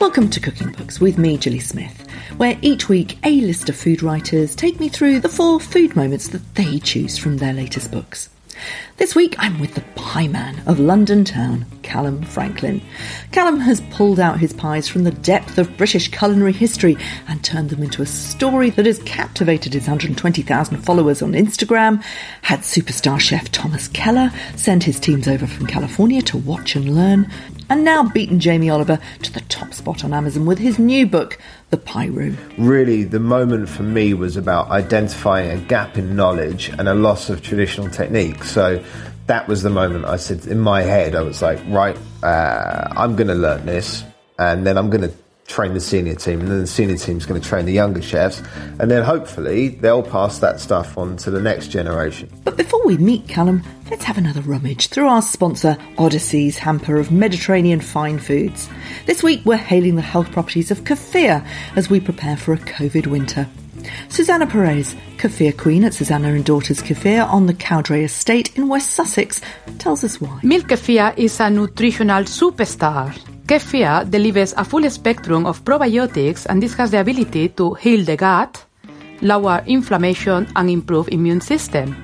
Welcome to Cooking Books with me, Gilly Smith, where each week a list of food writers take me through the four food moments that they choose from their latest books. This week I'm with the pie man of London town, Callum Franklin. Callum has pulled out his pies from the depth of British culinary history and turned them into a story that has captivated his 120,000 followers on Instagram, had superstar chef Thomas Keller send his teams over from California to watch and learn, and now beaten Jamie Oliver to the top spot on Amazon with his new book, The Pie Room. Really, the moment for me was about identifying a gap in knowledge and a loss of traditional technique. So that was the moment I said in my head, I was like, right, uh, I'm going to learn this, and then I'm going to train the senior team, and then the senior team is going to train the younger chefs, and then hopefully they'll pass that stuff on to the next generation. But before we meet Callum, let's have another rummage through our sponsor, Odysea's hamper of Mediterranean fine foods. This week we're hailing the health properties of kefir as we prepare for a COVID winter. Susanna Perez, kefir queen at Susanna and Daughters Kefir on the Cowdray Estate in West Sussex, tells us why. Milk kefir is a nutritional superstar. Kefir delivers a full spectrum of probiotics and this has the ability to heal the gut, lower inflammation and improve immune system.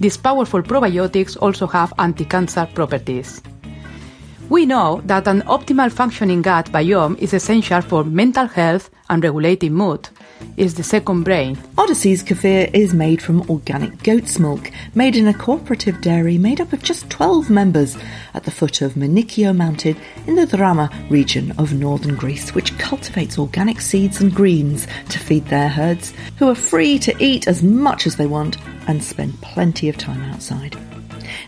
These powerful probiotics also have anti-cancer properties. We know that an optimal functioning gut biome is essential for mental health and regulating mood. Is the second brain. Odysea's kefir is made from organic goat's milk, made in a cooperative dairy made up of just 12 members at the foot of Manikio Mountain in the Drama region of northern Greece, which cultivates organic seeds and greens to feed their herds, who are free to eat as much as they want and spend plenty of time outside.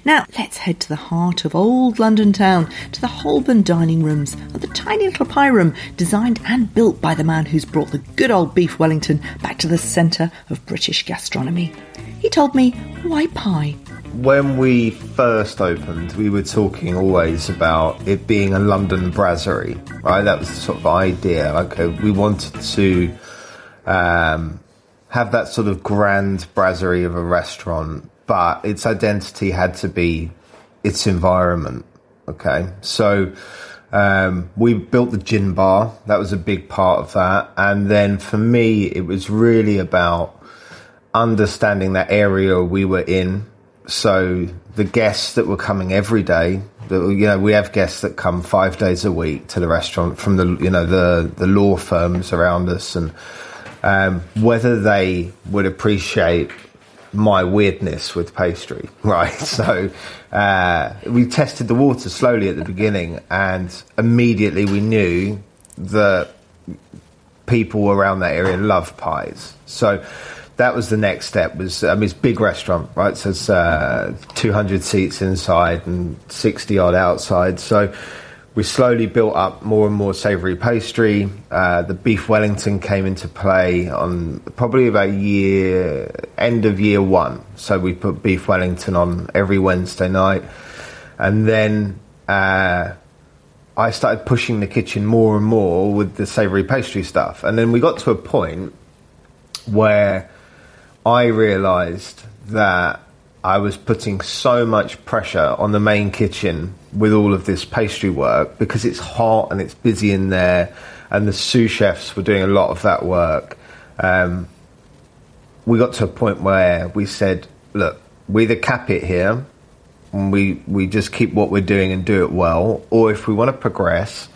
Now, let's head to the heart of old London town, to the Holborn dining rooms of the tiny little pie room, designed and built by the man who's brought the good old beef Wellington back to the centre of British gastronomy. He told me, why pie? When we first opened, we were talking always about it being a London brasserie, right? That was the sort of idea. Like, uh, we wanted to um, have that sort of grand brasserie of a restaurant, but its identity had to be its environment. Okay, so um, we built the gin bar. That was a big part of that, and then for me, it was really about understanding that area we were in. So the guests that were coming every day, you know, we have guests that come five days a week to the restaurant from the you know the the law firms around us, and um, whether they would appreciate my weirdness with pastry, right? So uh, we tested the water slowly at the beginning, and immediately we knew that people around that area love pies. So that was the next step. Was I mean, it's a big restaurant, right? So it's uh, 200 seats inside and 60 odd outside. So we slowly built up more and more savoury pastry. Uh, the beef Wellington came into play on probably about year end of year one. So we put beef Wellington on every Wednesday night, and then uh, I started pushing the kitchen more and more with the savoury pastry stuff. And then we got to a point where I realised that I was putting so much pressure on the main kitchen with all of this pastry work because it's hot and it's busy in there, and the sous chefs were doing a lot of that work. Um, we got to a point where we said, "Look, we either cap it here, and we we just keep what we're doing and do it well, or if we want to progress."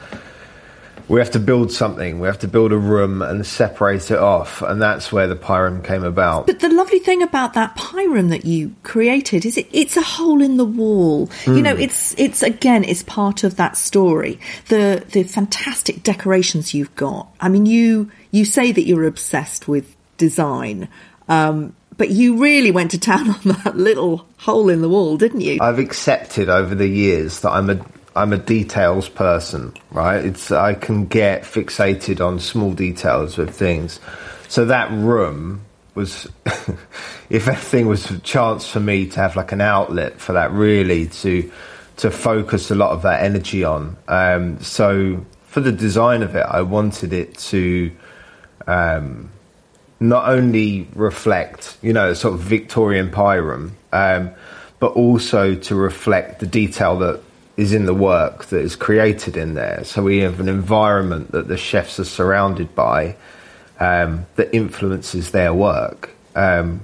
We have to build something. We have to build a room and separate it off, and that's where the room came about. But the lovely thing about that room that you created is it, it's a hole in the wall. Mm. You know, it's it's again, it's part of that story. The the fantastic decorations you've got. I mean, you you say that you're obsessed with design. Um, but you really went to town on that little hole in the wall, didn't you? I've accepted over the years that I'm a I'm a details person, right? It's I can get fixated on small details of things. So that room was, if anything, was a chance for me to have like an outlet for that, really to to focus a lot of that energy on. Um, so for the design of it, I wanted it to um, not only reflect, you know, sort of Victorian room, um, but also to reflect the detail that is in the work that is created in there. So we have an environment that the chefs are surrounded by um, that influences their work. Um,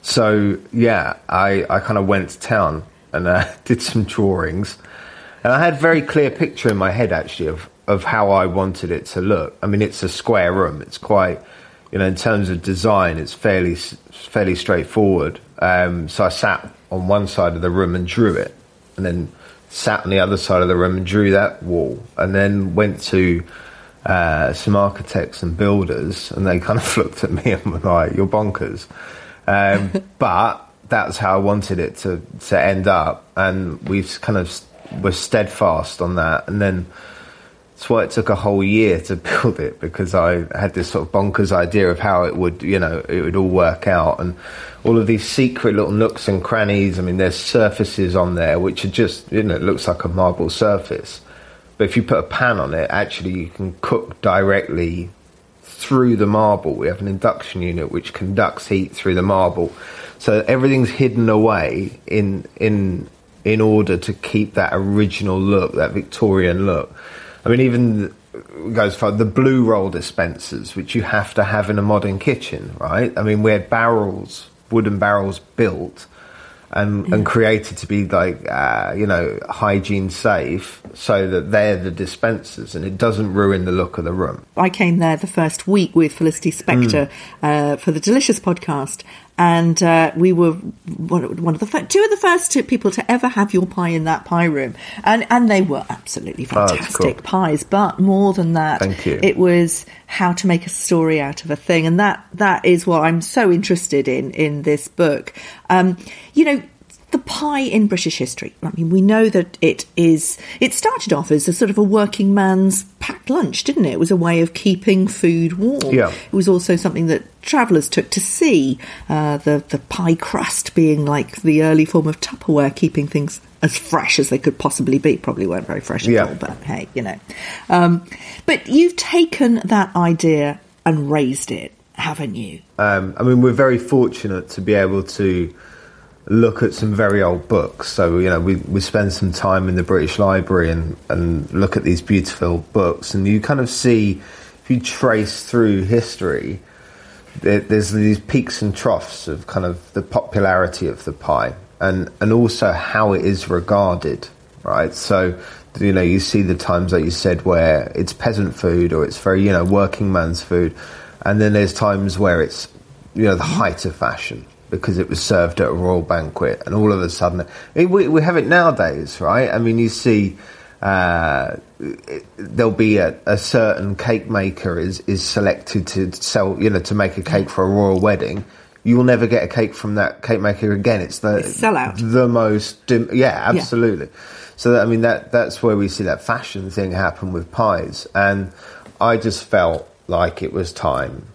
so yeah, I, I kind of went to town and uh, did some drawings, and I had a very clear picture in my head actually of of how I wanted it to look. I mean, it's a square room. It's quite, you know, in terms of design, it's fairly fairly straightforward. Um, so I sat on one side of the room and drew it, and then sat on the other side of the room and drew that wall, and then went to uh, some architects and builders, and they kind of looked at me and were like, "You're bonkers." Um, but that's how I wanted it to to end up, and we've kind of were steadfast on that, and then. That's why it took a whole year to build it because I had this sort of bonkers idea of how it would, you know, it would all work out, and all of these secret little nooks and crannies. I mean, there's surfaces on there which are just, you know, it looks like a marble surface, but if you put a pan on it, actually you can cook directly through the marble. We have an induction unit which conducts heat through the marble, so everything's hidden away in in in order to keep that original look, that Victorian look. I mean, even goes for the blue roll dispensers, which you have to have in a modern kitchen, right? I mean, we had barrels, wooden barrels built and, and created to be like uh, you know hygiene safe so that they're the dispensers and it doesn't ruin the look of the room i came there the first week with felicity spector mm. uh, for the delicious podcast and uh, we were one of the first, two of the first two people to ever have your pie in that pie room, and and they were absolutely oh, fantastic oh, cool. pies. But more than that, Thank you. it was how to make a story out of a thing, and that that is what I'm so interested in in this book. Um, you know, the pie in British history. I mean, we know that it is. It started off as a sort of a working man's packed lunch, didn't it? It was a way of keeping food warm. Yeah. It was also something that travellers took to see. Uh, the the pie crust being like the early form of Tupperware, keeping things as fresh as they could possibly be. Probably weren't very fresh at yeah. all, but hey, you know. Um, but you've taken that idea and raised it, haven't you? Um, I mean, we're very fortunate to be able to look at some very old books. So, you know, we, we spend some time in the British Library and, and look at these beautiful books, and you kind of see, if you trace through history, there, there's these peaks and troughs of kind of the popularity of the pie and, and also how it is regarded, right? So, you know, you see the times, like you said, where it's peasant food or it's very, you know, working man's food. And then there's times where it's, you know, the height of fashion because it was served at a royal banquet, and all of a sudden, we, we have it nowadays, right? I mean, you see, uh, it, there'll be a, a, certain cake maker is is selected to sell, you know, to make a cake for a royal wedding. You will never get a cake from that cake maker again. It's the it's sellout, the most, yeah, absolutely. Yeah. So that, I mean, that that's where we see that fashion thing happen with pies, and I just felt like it was time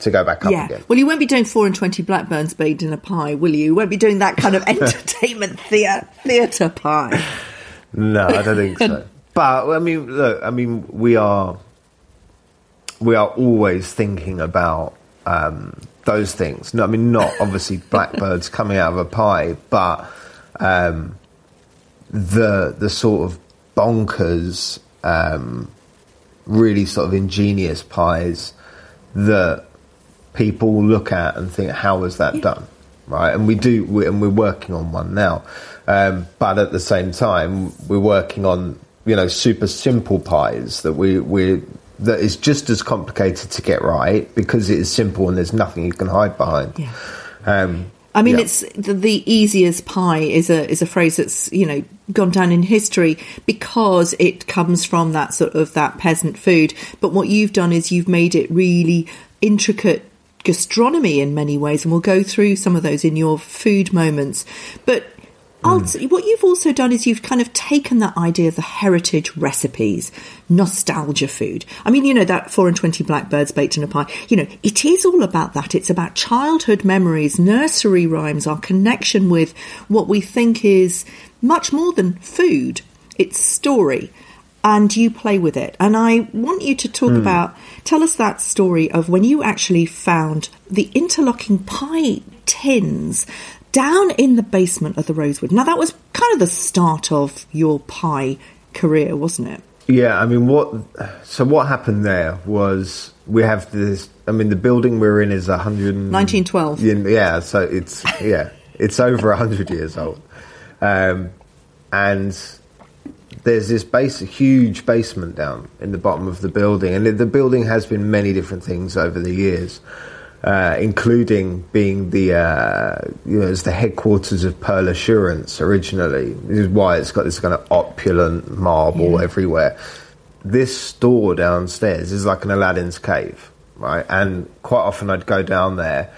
to go back up yeah. again. Well, you won't be doing four and twenty blackburns baked in a pie, will you? You won't be doing that kind of entertainment theatre theatre pie. No, I don't think so. But I mean, look, I mean, we are we are always thinking about um, those things. No, I mean, not obviously blackbirds coming out of a pie, but um, the the sort of bonkers, um, really sort of ingenious pies that people look at and think, how was that done? Right, and we do, we, and we're working on one now. Um, but at the same time, we're working on you know super simple pies that we we that is just as complicated to get right because it is simple and there's nothing you can hide behind. Yeah. Um, I mean, yeah. it's the, the, easiest pie is a is a phrase that's you know gone down in history because it comes from that sort of that peasant food. But what you've done is you've made it really intricate gastronomy in many ways, and we'll go through some of those in your food moments. But mm. what you've also done is you've kind of taken that idea of the heritage recipes, nostalgia food. I mean, you know, that 4 and 20 blackbirds baked in a pie, you know, it is all about that. It's about childhood memories, nursery rhymes, our connection with what we think is much more than food. It's story and you play with it. And I want you to talk mm. about, tell us that story of when you actually found the interlocking pie tins down in the basement of the Rosewood. Now, that was kind of the start of your pie career, wasn't it? Yeah, I mean, what? So what happened there was we have this. I mean, the building we're in is 100 1912. Yeah, so it's yeah, it's over hundred years old, um, and there's this base, huge basement down in the bottom of the building, and the building has been many different things over the years. Uh, including being the uh, you know as the headquarters of Pearl Assurance originally. This is why it's got this kind of opulent marble Yeah. everywhere. This store downstairs is like an Aladdin's cave, right? And quite often I'd go down there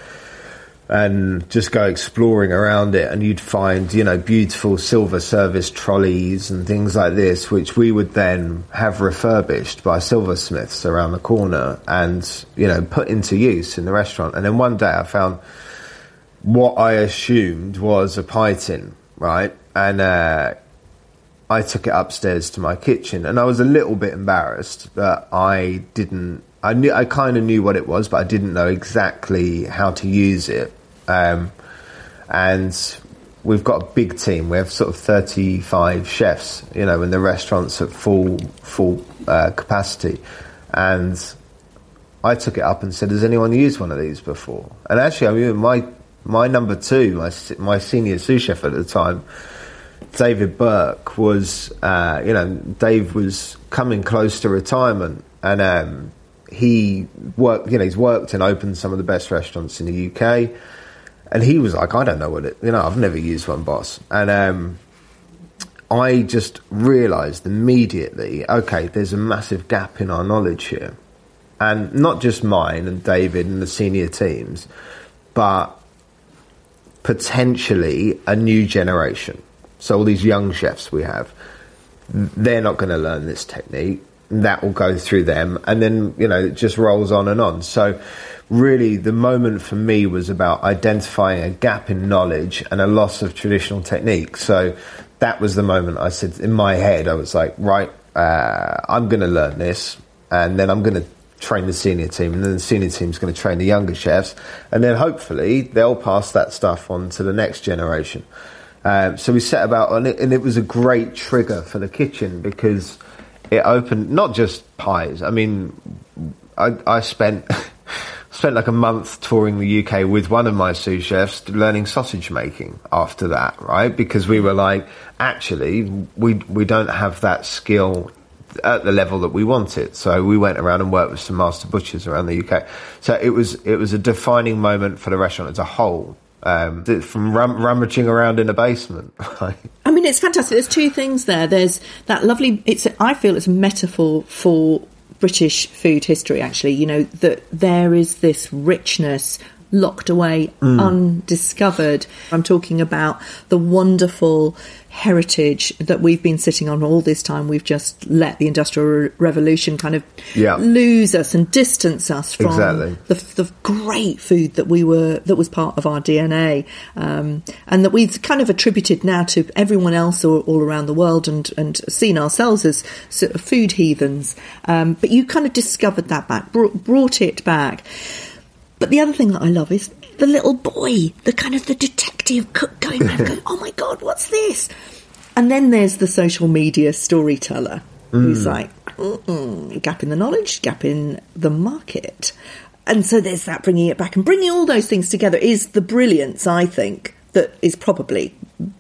and just go exploring around it and you'd find you know beautiful silver service trolleys and things like this which we would then have refurbished by silversmiths around the corner and you know put into use in the restaurant and then one day i found what i assumed was a pie tin right and uh I took it upstairs to my kitchen, and I was a little bit embarrassed that I didn't. I knew I kind of knew what it was, but I didn't know exactly how to use it. Um, and we've got a big team. We have sort of thirty-five chefs, you know, in the restaurants at full full uh, capacity, and I took it up and said, "Has anyone used one of these before?" And actually, I mean, my my number two, my my senior sous chef at the time. David Burke was, uh, you know, Dave was coming close to retirement, and um, he worked. You know, he's worked and opened some of the best restaurants in the UK, and he was like, "I don't know what it. You know, I've never used one, boss." And um, I just realised immediately, okay, there's a massive gap in our knowledge here, and not just mine and David and the senior teams, but potentially a new generation. So all these young chefs we have, they're not going to learn this technique. That will go through them, and then you know it just rolls on and on. So really, the moment for me was about identifying a gap in knowledge and a loss of traditional technique. So that was the moment I said in my head, I was like, right, uh, I'm going to learn this, and then I'm going to train the senior team, and then the senior team's going to train the younger chefs, and then hopefully they'll pass that stuff on to the next generation. Um, so we set about, and it, and it was a great trigger for the kitchen because it opened not just pies. I mean, I, I spent spent like a month touring the UK with one of my sous chefs, learning sausage making. After that, right? Because we were like, actually, we we don't have that skill at the level that we want it. So we went around and worked with some master butchers around the UK. So it was it was a defining moment for the restaurant as a whole. Um, from rum- rummaging around in a basement. I mean, it's fantastic. There's two things there. There's that lovely. It's. I feel it's a metaphor for British food history. Actually, you know that there is this richness locked away, undiscovered. I'm talking about the wonderful heritage that we've been sitting on all this time. We've just let the industrial revolution kind of Yeah. lose us and distance us from Exactly. the, the great food that we were that was part of our DNA, um, and that we've kind of attributed now to everyone else all, all around the world, and and seen ourselves as sort of food heathens. Um, but you kind of discovered that back, brought, brought it back. But the other thing that I love is the little boy, the kind of the detective cook going around going, "Oh my god, what's this?" And then there's the social media storyteller who's mm. like, Mm-mm, gap in the knowledge, gap in the market. And so there's that bringing it back and bringing all those things together is the brilliance, I think, that is probably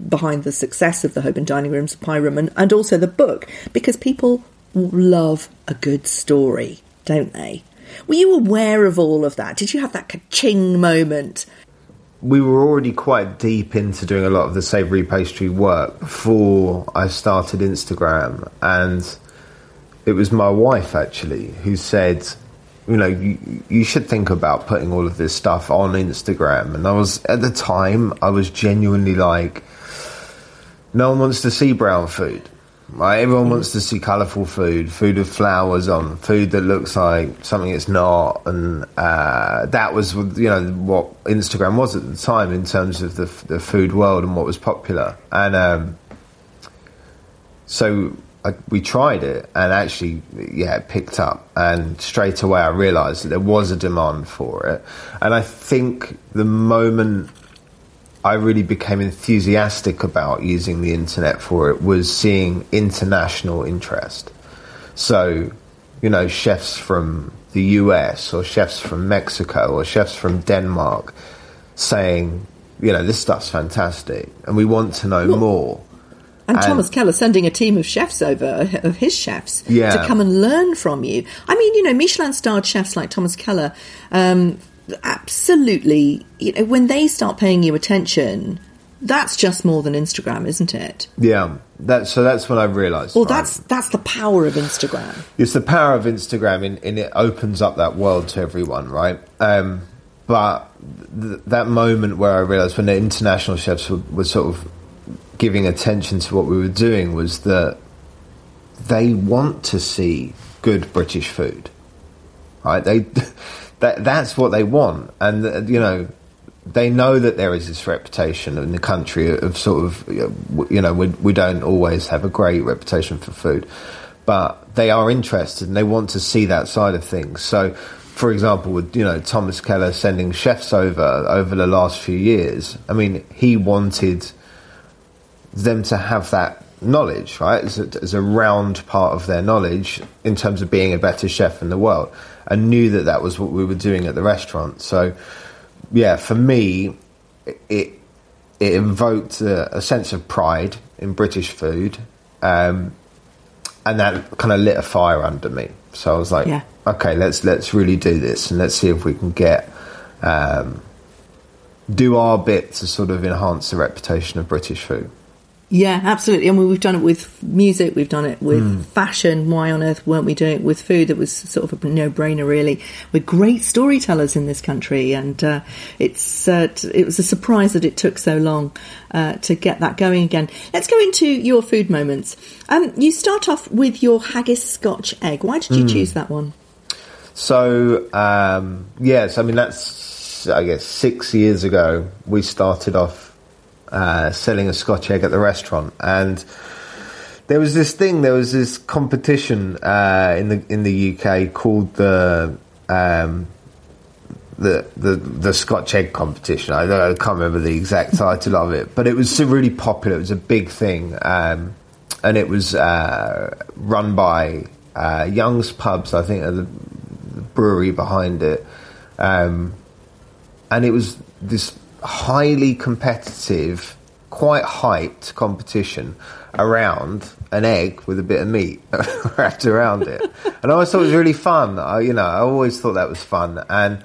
behind the success of the Holborn Dining Rooms Pie Room and, and also the book because people love a good story, don't they? Were you aware of all of that? Did you have that ka-ching moment? we were already quite deep into doing a lot of the savoury pastry work before I started Instagram, and it was my wife actually who said, "You know, you, you should think about putting all of this stuff on Instagram." And I was at the time, I was genuinely like, "No one wants to see brown food." Everyone wants to see colourful food, food with flowers on, food that looks like something it's not, and uh, that was you know what Instagram was at the time in terms of the, the food world and what was popular. And um, so I, we tried it, and actually, yeah, it picked up. And straight away, I realised that there was a demand for it. And I think the moment I really became enthusiastic about using the internet for it was seeing international interest. So, you know, chefs from the US or chefs from Mexico or chefs from Denmark saying, you know, this stuff's fantastic and we want to know Well- more. And, And- Thomas Keller sending a team of chefs over, of his chefs, Yeah. to come and learn from you. I mean, you know, Michelin starred chefs like Thomas Keller, um, absolutely, you know, when they start paying you attention, that's just more than Instagram, isn't it? Yeah, that, so that's what I've realised. Well, right, that's that's the power of Instagram. it's the power of Instagram, and, and it opens up that world to everyone, right? Um, but th- that moment where I realised when the international chefs were, were sort of giving attention to what we were doing was that they want to see good British food, right? They that that's what they want, and uh, you know they know that there is this reputation in the country of sort of you know we, we don't always have a great reputation for food, but they are interested and they want to see that side of things. So. For example, with you know Thomas Keller sending chefs over over the last few years, I mean he wanted them to have that knowledge, right, as a, as a round part of their knowledge in terms of being a better chef in the world, and knew that that was what we were doing at the restaurant. So, yeah, for me, it it invoked a, a sense of pride in British food, um, and that kind of lit a fire under me. So I was like, Yeah. okay, let's let's really do this, and let's see if we can get. Um, do our bit to sort of enhance the reputation of British food. Yeah, absolutely. I mean, we've done it with music, we've done it with Hmm. fashion. Why on earth weren't we doing it with food? It was sort of a no-brainer, really. We're great storytellers in this country, and uh, it's uh, t- it was a surprise that it took so long uh, to get that going again. Let's go into your food moments. Um, you start off with your haggis Scotch egg. Why did you Hmm. choose that one? So um, yes, I mean that's I guess six years ago we started off uh, selling a Scotch egg at the restaurant, and there was this thing. There was this competition uh, in the in the UK called the. Um, the, the the Scotch egg competition. I, I can't remember the exact title of it, but it was really popular. It was a big thing, um, and it was uh, run by uh, Young's Pubs, I think, the, the brewery behind it, um, and it was this highly competitive, quite hyped competition around an egg with a bit of meat wrapped around it, and I always thought it was really fun. I, you know, I always thought that was fun, and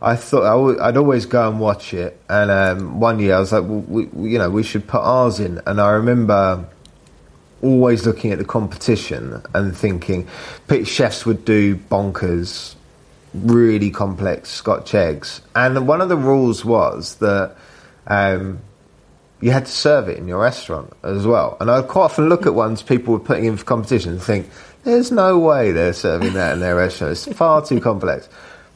I thought I would, always go and watch it. And um, one year I was like, well, we, you know, we should put ours in. And I remember always looking at the competition and thinking, chefs would do bonkers, really complex Scotch eggs. And one of the rules was that um, you had to serve it in your restaurant as well. And I'd quite often look at ones people were putting in for competition and think, there's no way they're serving that in their restaurant. It's far too complex.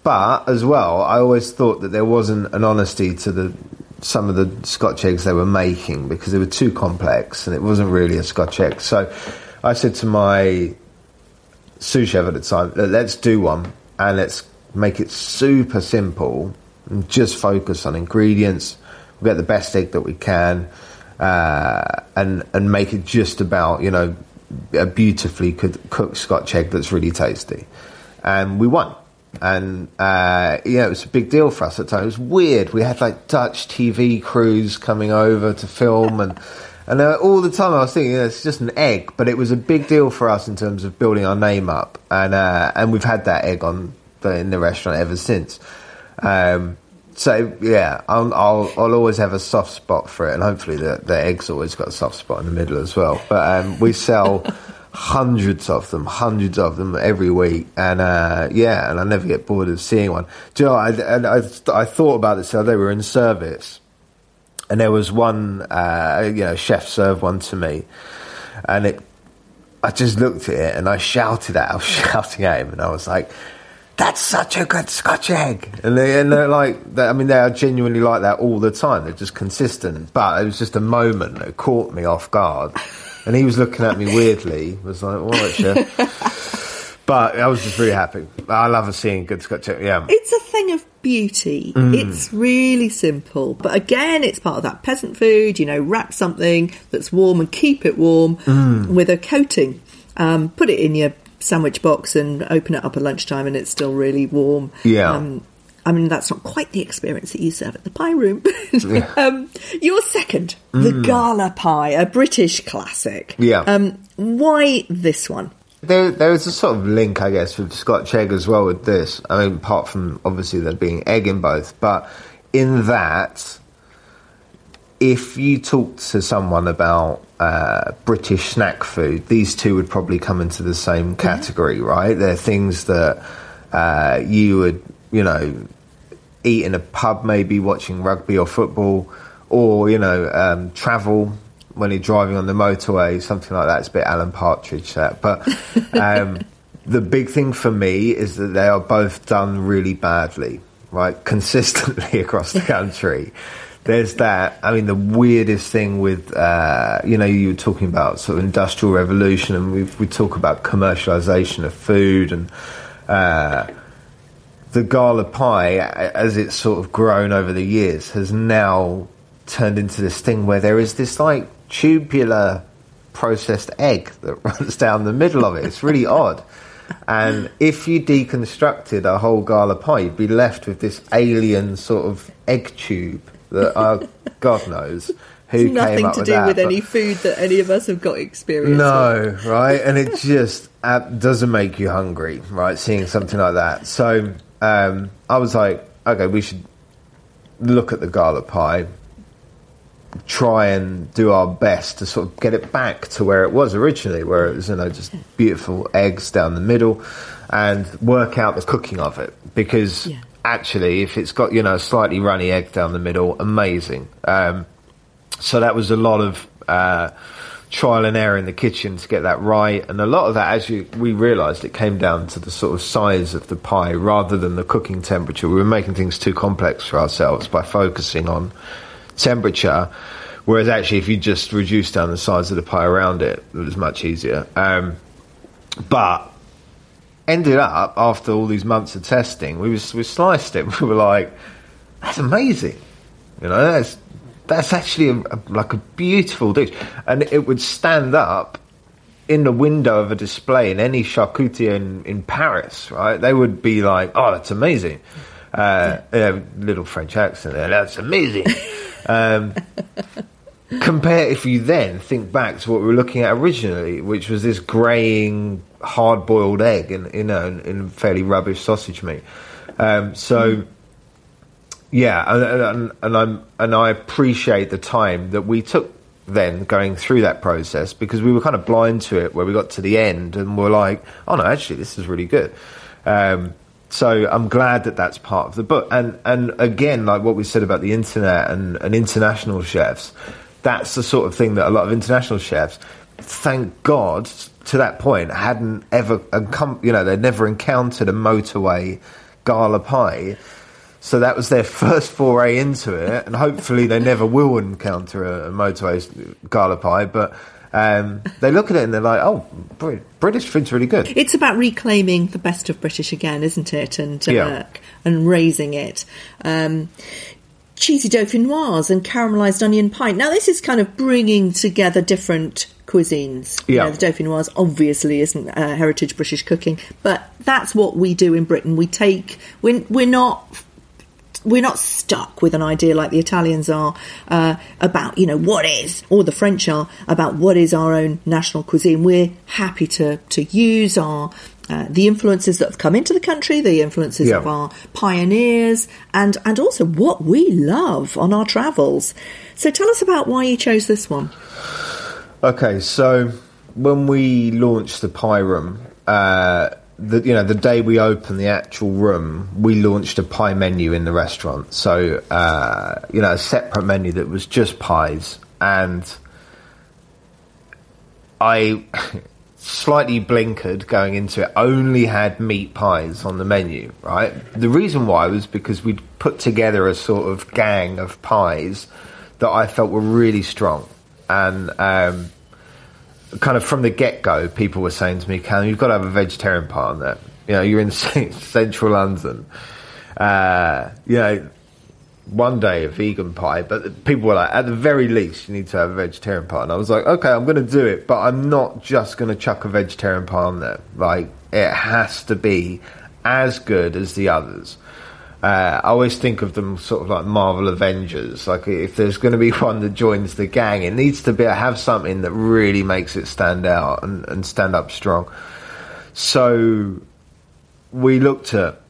But as well, I always thought that there wasn't an honesty to the some of the Scotch eggs they were making because they were too complex and it wasn't really a Scotch egg. So I said to my sous chef at the time, "Look, let's do one and let's make it super simple and just focus on ingredients. We'll get the best egg that we can uh, and and make it just about you know a beautifully cooked, Scotch egg that's really tasty. And we won. And uh, yeah, it was a big deal for us at the time. It was weird. We had like Dutch TV crews coming over to film, and and all the time I was thinking yeah, it's just an egg, but it was a big deal for us in terms of building our name up. And uh, and we've had that egg on in the restaurant ever since. Um, so yeah, I'll, I'll I'll always have a soft spot for it, and hopefully the the egg's always got a soft spot in the middle as well. But um, we sell hundreds of them, hundreds of them every week, and uh, yeah, and I never get bored of seeing one. Do you know? I and I, I thought about this the other day. We were in service, and there was one, uh, you know, chef served one to me, and it. I just looked at it and I shouted at, I was shouting at him, and I was like, that's such a good Scotch egg. And, they, and they're like, they, I mean, they are genuinely like that all the time. They're just consistent. But it was just a moment that caught me off guard. And he was looking at me weirdly. Was like, all right, chef. but I was just really happy. I love seeing good Scotch egg. Yeah. It's a thing of beauty. It's really simple, but again, it's part of that peasant food. You know, wrap something that's warm and keep it warm with a coating. Um, put it in your sandwich box and open it up at lunchtime, and it's still really warm. Yeah. Um, I mean, that's not quite the experience that you serve at the pie room. um, your second, the gala pie, a British classic. Yeah. Um, why this one? There, there is a sort of link, I guess, with Scotch egg as well with this. I mean, apart from obviously there being egg in both, but in that, if you talk to someone about uh, British snack food, these two would probably come into the same category, right? They're things that uh, you would, you know, eat in a pub, maybe watching rugby or football, or you know, um, travel when you're driving on the motorway, something like that. It's a bit Alan Partridge, that. But um, the big thing for me is that they are both done really badly, right? Consistently across the country. There's that. I mean, the weirdest thing with, uh, you know, you were talking about sort of industrial revolution, and we we talk about commercialization of food and. Uh, the gala pie, as it's sort of grown over the years, has now turned into this thing where there is this like tubular processed egg that runs down the middle of it. It's really odd. And if you deconstructed a whole gala pie, you'd be left with this alien sort of egg tube that uh, God knows who came Nothing to do with any food that any of us have got experience with. no, right? And it just uh, doesn't make you hungry, right? Seeing something like that. So um, I was like, okay, we should look at the gala pie, try and do our best to sort of get it back to where it was originally, where it was, you know, just beautiful eggs down the middle, and work out the cooking of it. Because Yeah. Actually, if it's got, you know, a slightly runny egg down the middle, amazing. Um, so that was a lot of uh, trial and error in the kitchen to get that right, and a lot of that, as you, we realised, it came down to the sort of size of the pie rather than the cooking temperature. We were making things too complex for ourselves by focusing on temperature, whereas actually, if you just reduce down the size of the pie around it, it was much easier. Um, but ended up after all these months of testing, we was we sliced it. We were like, "That's amazing," you know. That's that's actually a, a, like a beautiful dish, and it would stand up in the window of a display in any charcuterie in, in Paris. Right? They would be like, "Oh, that's amazing." Uh, yeah, little French accent there. That's amazing. um, compare if you then think back to what we were looking at originally, which was this greying, hard-boiled egg and you know in fairly rubbish sausage meat. Um, so. Yeah, and, and, and I'm and I appreciate the time that we took then going through that process because we were kind of blind to it where we got to the end and we're like, oh no, actually this is really good. Um, so I'm glad that that's part of the book. And and again, like what we said about the internet and, and international chefs, that's the sort of thing that a lot of international chefs, thank God, to that point, hadn't ever, you know, they'd never encountered a motorway gala pie. So that was their first foray into it, and hopefully they never will encounter a, a motorway gala pie. But um, they look at it and they're like, "Oh, Br- British food's really good." It's about reclaiming the best of British again, isn't it? And uh, Yeah. and raising it. Um, cheesy dauphinoise and caramelised onion pie. Now, this is kind of bringing together different cuisines. You Yeah. know, the dauphinoise obviously isn't uh, heritage British cooking, but that's what we do in Britain. We take we're, we're not we're not stuck with an idea like the Italians are uh, about, you know, what is, or the French are about what is our own national cuisine. We're happy to to use our uh, the influences that have come into the country, the influences Yeah. of our pioneers, and and also what we love on our travels. So tell us about why you chose this one. Okay, so when we launched the pie room, uh, the you know the day we opened the actual room, we launched a pie menu in the restaurant. So uh, you know a separate menu that was just pies, and I slightly blinkered going into it. Only had meat pies on the menu, right? The reason why was because we'd put together a sort of gang of pies that I felt were really strong, and um, kind of from the get go, people were saying to me, "Callum, you've got to have a vegetarian pie on there." You know, you're in central London. uh, you know, one day a vegan pie, but people were like, at the very least, you need to have a vegetarian pie. And I was like, okay, I'm going to do it, but I'm not just going to chuck a vegetarian pie on there. Like, it has to be as good as the others. Uh, I always think of them sort of like Marvel Avengers. Like, if there's going to be one that joins the gang, it needs to be have something that really makes it stand out and, and stand up strong. So we looked at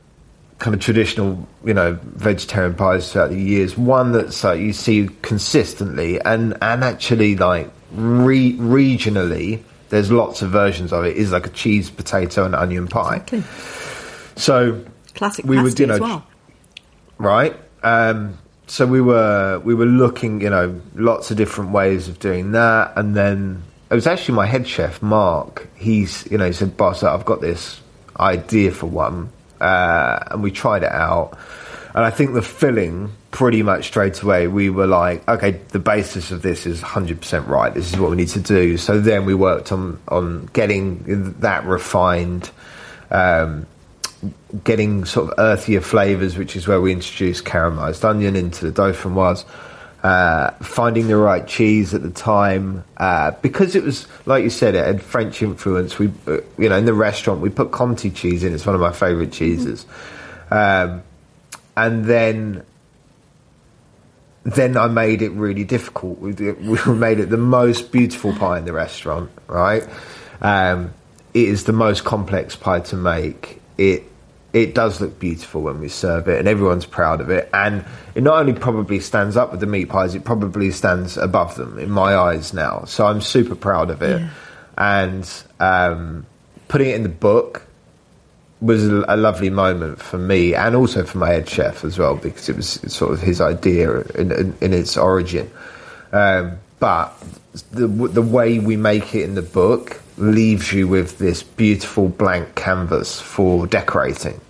kind of traditional, you know, vegetarian pies throughout the years. One that's like you see consistently, and and actually like re- regionally, there's lots of versions of it. Is like a cheese, potato, and onion pie. Exactly. So Classic we would, you know, as well. right? Um, so we were we were looking, you know, lots of different ways of doing that, and then it was actually my head chef Mark. He's, you know, he said, "Boss, I've got this idea for one," uh, and we tried it out. And I think the filling, pretty much straight away, we were like, okay, the basis of this is 100% right. This is what we need to do. So then we worked on on getting that refined. Um, getting sort of earthier flavors, which is where we introduced caramelized onion into the dauphinoise. Uh, finding the right cheese at the time uh, because it was like you said it had French influence. We, uh, you know, in the restaurant we put Comté cheese in. It's one of my favourite cheeses, um, and then then I made it really difficult. We, we made it the most beautiful pie in the restaurant. Right, um, it is the most complex pie to make. It it does look beautiful when we serve it, and everyone's proud of it. And it not only probably stands up with the meat pies, it probably stands above them in my eyes now. So I'm super proud of it. Yeah. And um, putting it in the book was a, lovely moment for me, and also for my head chef as well, because it was sort of his idea in, in, in its origin. Um, but the the way we make it in the book leaves you with this beautiful blank canvas for decorating.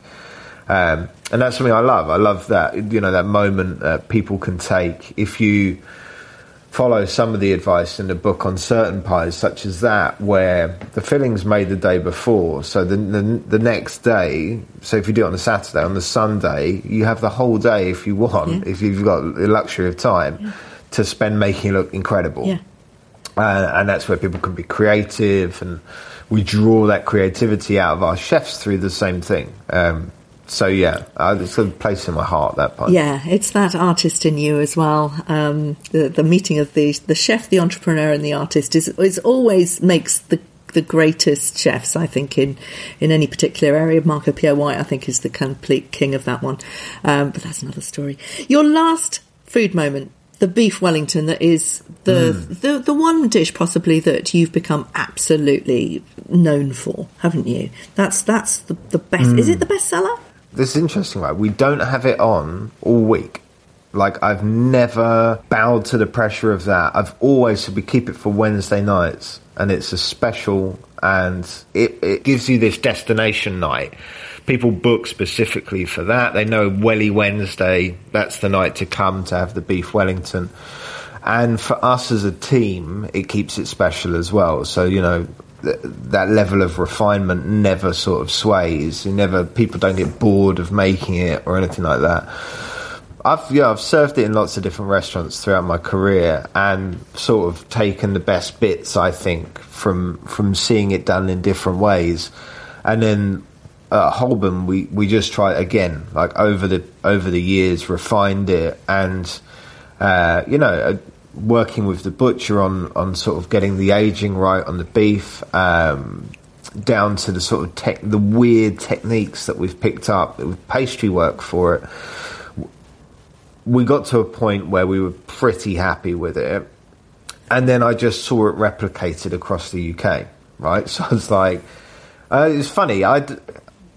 Um, and that's something I love. I love that you know that moment that people can take if you follow some of the advice in the book on certain pies, such as that, where the filling's made the day before. So the, the the next day, so if you do it on a Saturday, on the Sunday, you have the whole day if you want, if you've got the luxury of time, to spend making it look incredible Yeah. Uh, and that's where people can be creative, and we draw that creativity out of our chefs through the same thing. Um, so yeah, uh, it's a place in my heart that part. Yeah, it's that artist in you as well. Um, the the meeting of the the chef, the entrepreneur, and the artist is is always makes the the greatest chefs. I think in in any particular area. Marco Pierre White, I think, is the complete king of that one. Um, but that's another story. Your last food moment. The beef Wellington that is the, hmm. the the one dish possibly that you've become absolutely known for, haven't you? That's that's the, the best. Is it hmm. the best seller? This is interesting, right? We don't have it on all week. Like I've never bowed to the pressure of that. I've always said we keep it for Wednesday nights, and it's a special, and it, it gives you this destination night. People book specifically for that. They know Welly Wednesday. That's the night to come to have the beef Wellington. And for us as a team, it keeps it special as well. So you know, th- that level of refinement never sort of sways. You never people don't get bored of making it or anything like that. I've yeah, I've served it in lots of different restaurants throughout my career, and sort of taken the best bits I think from from seeing it done in different ways, and then Holborn we we just tried again like over the over the years refined it and uh, you know uh, working with the butcher on on sort of getting the aging right on the beef. Um, down to the sort of tech, the weird techniques that we've picked up with pastry work for it we got to a point where we were pretty happy with it. And then I just saw it replicated across the UK, right? So I was like, uh, it's funny. I,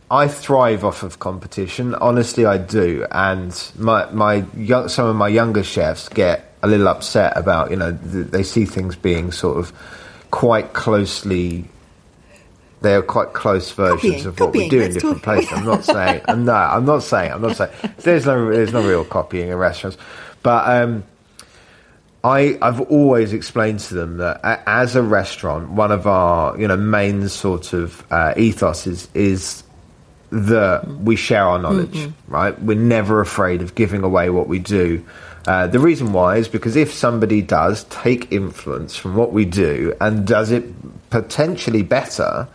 I thrive off of competition. Honestly, I do. And my, my young, some of my younger chefs get a little upset about, you know, th- they see things being sort of quite closely they are quite close versions Copying, of what we do in different places. I'm not saying, I'm no, I'm not saying, I'm not saying. There's no, there's no real copying in restaurants, but um, I, I've always explained to them that as a restaurant, one of our, you know, main sort of uh, ethos is is that we share our knowledge, right? We're never afraid of giving away what we do. Uh, the reason why is because if somebody does take influence from what we do and does it potentially better,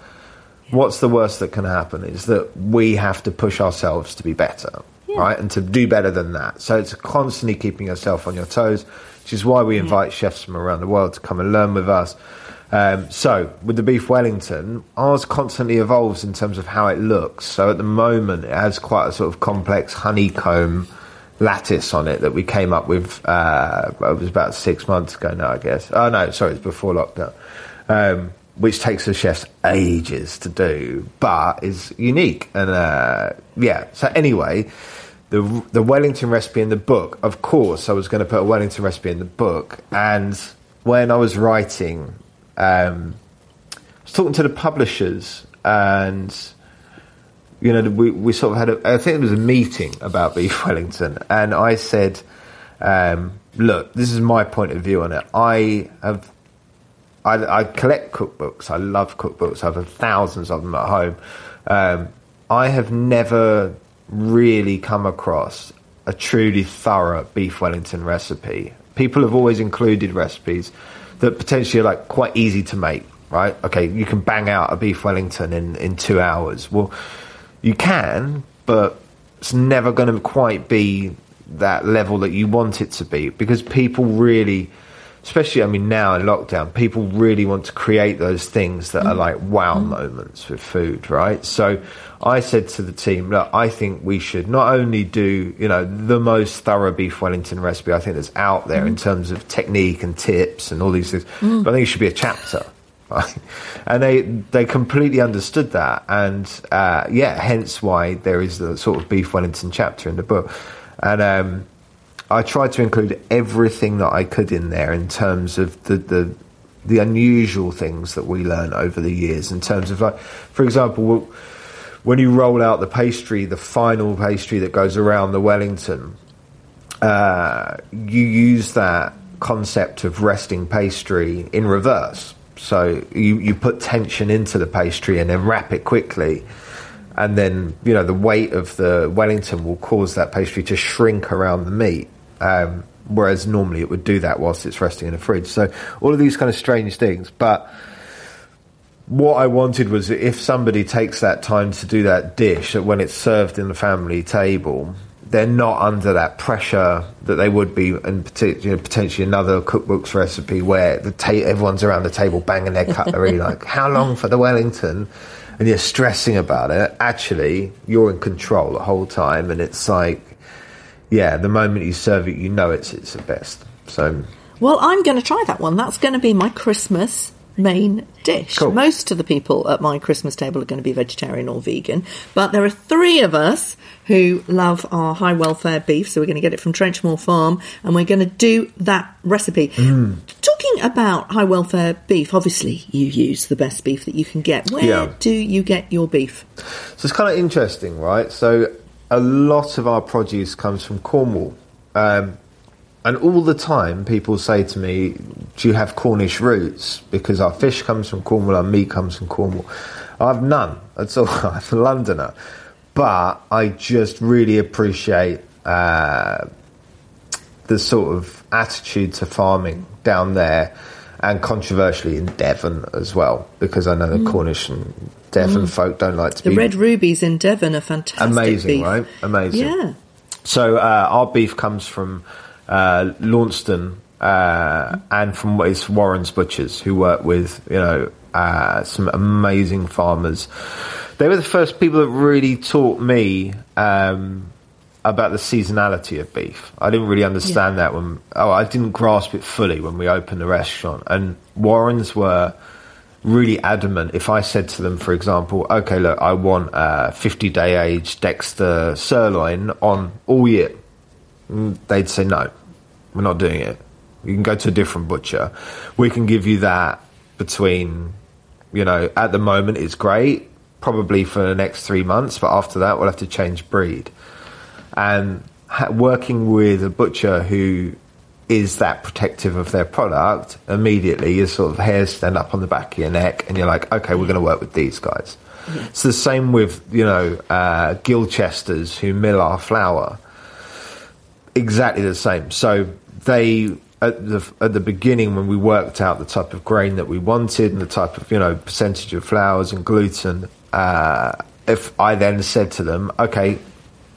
what's the worst that can happen is that we have to push ourselves to be better, right? And to do better than that. So it's constantly keeping yourself on your toes, which is why we invite chefs from around the world to come and learn with us. Um, so with the beef Wellington, ours constantly evolves in terms of how it looks. So at the moment, it has quite a sort of complex honeycomb lattice on it that we came up with. Uh, it was about six months ago now, I guess. Oh no, sorry, it's before lockdown. Um, which takes the chefs ages to do, but is unique. And uh, yeah, so anyway, the the Wellington recipe in the book. Of course, I was going to put a Wellington recipe in the book, and when I was writing, um, I was talking to the publishers, and you know, we we sort of had a. I think it was a meeting about beef Wellington, and I said, um, "Look, this is my point of view on it. I have." I, I collect cookbooks. I love cookbooks. I have thousands of them at home. Um, I have never really come across a truly thorough beef Wellington recipe. People have always included recipes that potentially are like quite easy to make, right? Okay, you can bang out a beef Wellington in, in two hours. Well, you can, but it's never going to quite be that level that you want it to be because people really especially I mean now in lockdown, people really want to create those things that are like wow moments with food, right? So I said to the team, look, I think we should not only do, you know, the most thorough beef Wellington recipe I think that's out there in terms of technique and tips and all these things, but I think it should be a chapter. Right? And they they completely understood that, and uh, yeah, hence why there is the sort of beef Wellington chapter in the book, and um, I tried to include everything that I could in there in terms of the, the the unusual things that we learn over the years. In terms of like, for example, when you roll out the pastry, the final pastry that goes around the Wellington, uh, you use that concept of resting pastry in reverse. So you, you put tension into the pastry and then wrap it quickly and then you know the weight of the Wellington will cause that pastry to shrink around the meat. Um, whereas normally it would do that whilst it's resting in the fridge. So all of these kind of strange things. But what I wanted was if somebody takes that time to do that dish, that when it's served in the family table, they're not under that pressure that they would be in partic- you know, potentially another cookbook's recipe where the ta- everyone's around the table banging their cutlery like how long for the Wellington and you're stressing about it. Actually, you're in control the whole time, and it's like yeah, the moment you serve it, you know it's it's the best. So Well, I'm going to try that one. That's going to be my Christmas main dish. Cool. Most of the people at my Christmas table are going to be vegetarian or vegan, but there are three of us who love our high welfare beef, so we're going to get it from Trenchmore Farm and we're going to do that recipe. Mm. Talking about high welfare beef, obviously you use the best beef that you can get. Where Yeah. do you get your beef? So it's kind of interesting, right? So a lot of our produce comes from Cornwall. Um, and all the time people say to me, Do you have Cornish roots? Because our fish comes from Cornwall, our meat comes from Cornwall. I have none at all. I'm a Londoner. But I just really appreciate uh, the sort of attitude to farming down there and controversially in Devon as well, because I know the Cornish and Devon folk don't like to The be The red rubies in Devon are fantastic. amazing, beef. right? Amazing. Yeah. So uh, our beef comes from uh, Launceston uh, and from what is Warren's Butchers, who work with you know uh, some amazing farmers. They were the first people that really taught me um, about the seasonality of beef. I didn't really understand that when oh I didn't grasp it fully when we opened the restaurant. And Warrens were really adamant. If I said to them, for example, okay, look, I want a 50 day aged Dexter sirloin on all year, Mm, they'd say no, we're not doing it. You can go to a different butcher. We can give you that between, you know, at the moment it's great, probably for the next three months, but after that we'll have to change breed. And ha- working with a butcher who is that protective of their product, immediately your sort of hairs stand up on the back of your neck and you're like, okay, we're going to work with these guys. It's the same with you know uh, Gilchesters who mill our flour. Exactly the same. So they at the at the beginning when we worked out the type of grain that we wanted and the type of you know percentage of flours and gluten. Uh, if I then said to them, okay,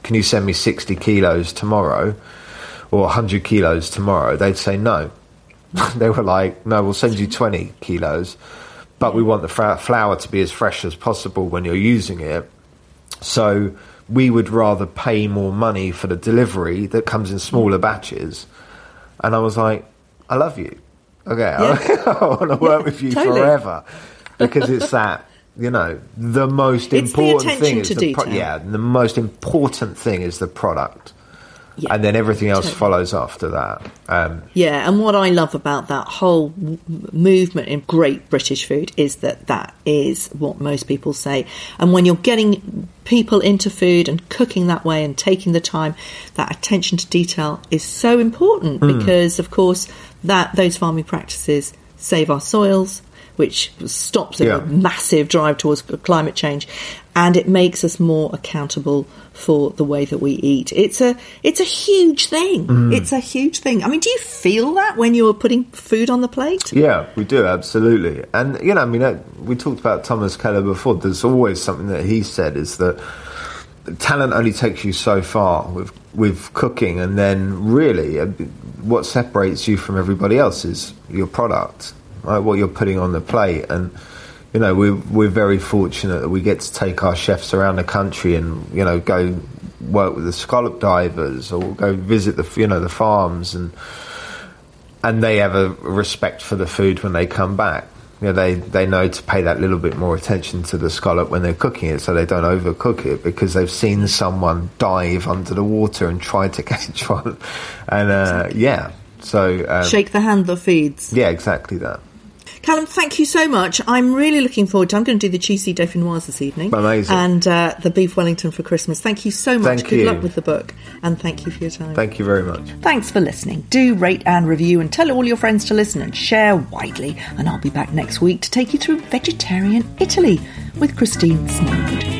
can you send me sixty kilos tomorrow or hundred kilos tomorrow? They'd say no. they were like, no, we'll send you twenty kilos, but we want the flour to be as fresh as possible when you're using it. So we would rather pay more money for the delivery that comes in smaller batches and I was like, I love you. Okay, yeah. I, want to work yeah, with you totally. forever because it's that you know the most it's important the thing is the pro- yeah the most important thing is the product. Yeah, and then everything else totally. follows after that. Um, yeah, and what I love about that whole w- movement in great British food is that that is what most people say. And when you're getting people into food and cooking that way and taking the time, that attention to detail is so important mm. because, of course, that those farming practices save our soils, which stops a yeah. massive drive towards climate change, and it makes us more accountable for the way that we eat. It's a it's a huge thing. Mm. It's a huge thing. I mean, do you feel that when you're putting food on the plate? Yeah, we do absolutely. And you know, I mean, uh, we talked about Thomas Keller before. There's always something that he said is that talent only takes you so far with with cooking, and then really, uh, what separates you from everybody else is your product, right? What you're putting on the plate, and you know, we're we're very fortunate that we get to take our chefs around the country and you know go work with the scallop divers or go visit the you know the farms and and they have a respect for the food when they come back. You know, they they know to pay that little bit more attention to the scallop when they're cooking it, so they don't overcook it because they've seen someone dive under the water and try to catch one. And uh, yeah, so um, shake the hand that feeds. Yeah, exactly that. Calum, thank you so much. I'm really looking forward to. I'm going to do the cheesy dauphinoise this evening. Amazing. And uh, the beef Wellington for Christmas. Thank you so much. Thank Good you. luck with the book, and thank you for your time. Thank you very much. Thanks for listening. Do rate and review, and tell all your friends to listen and share widely. And I'll be back next week to take you through vegetarian Italy with Christine Smallwood.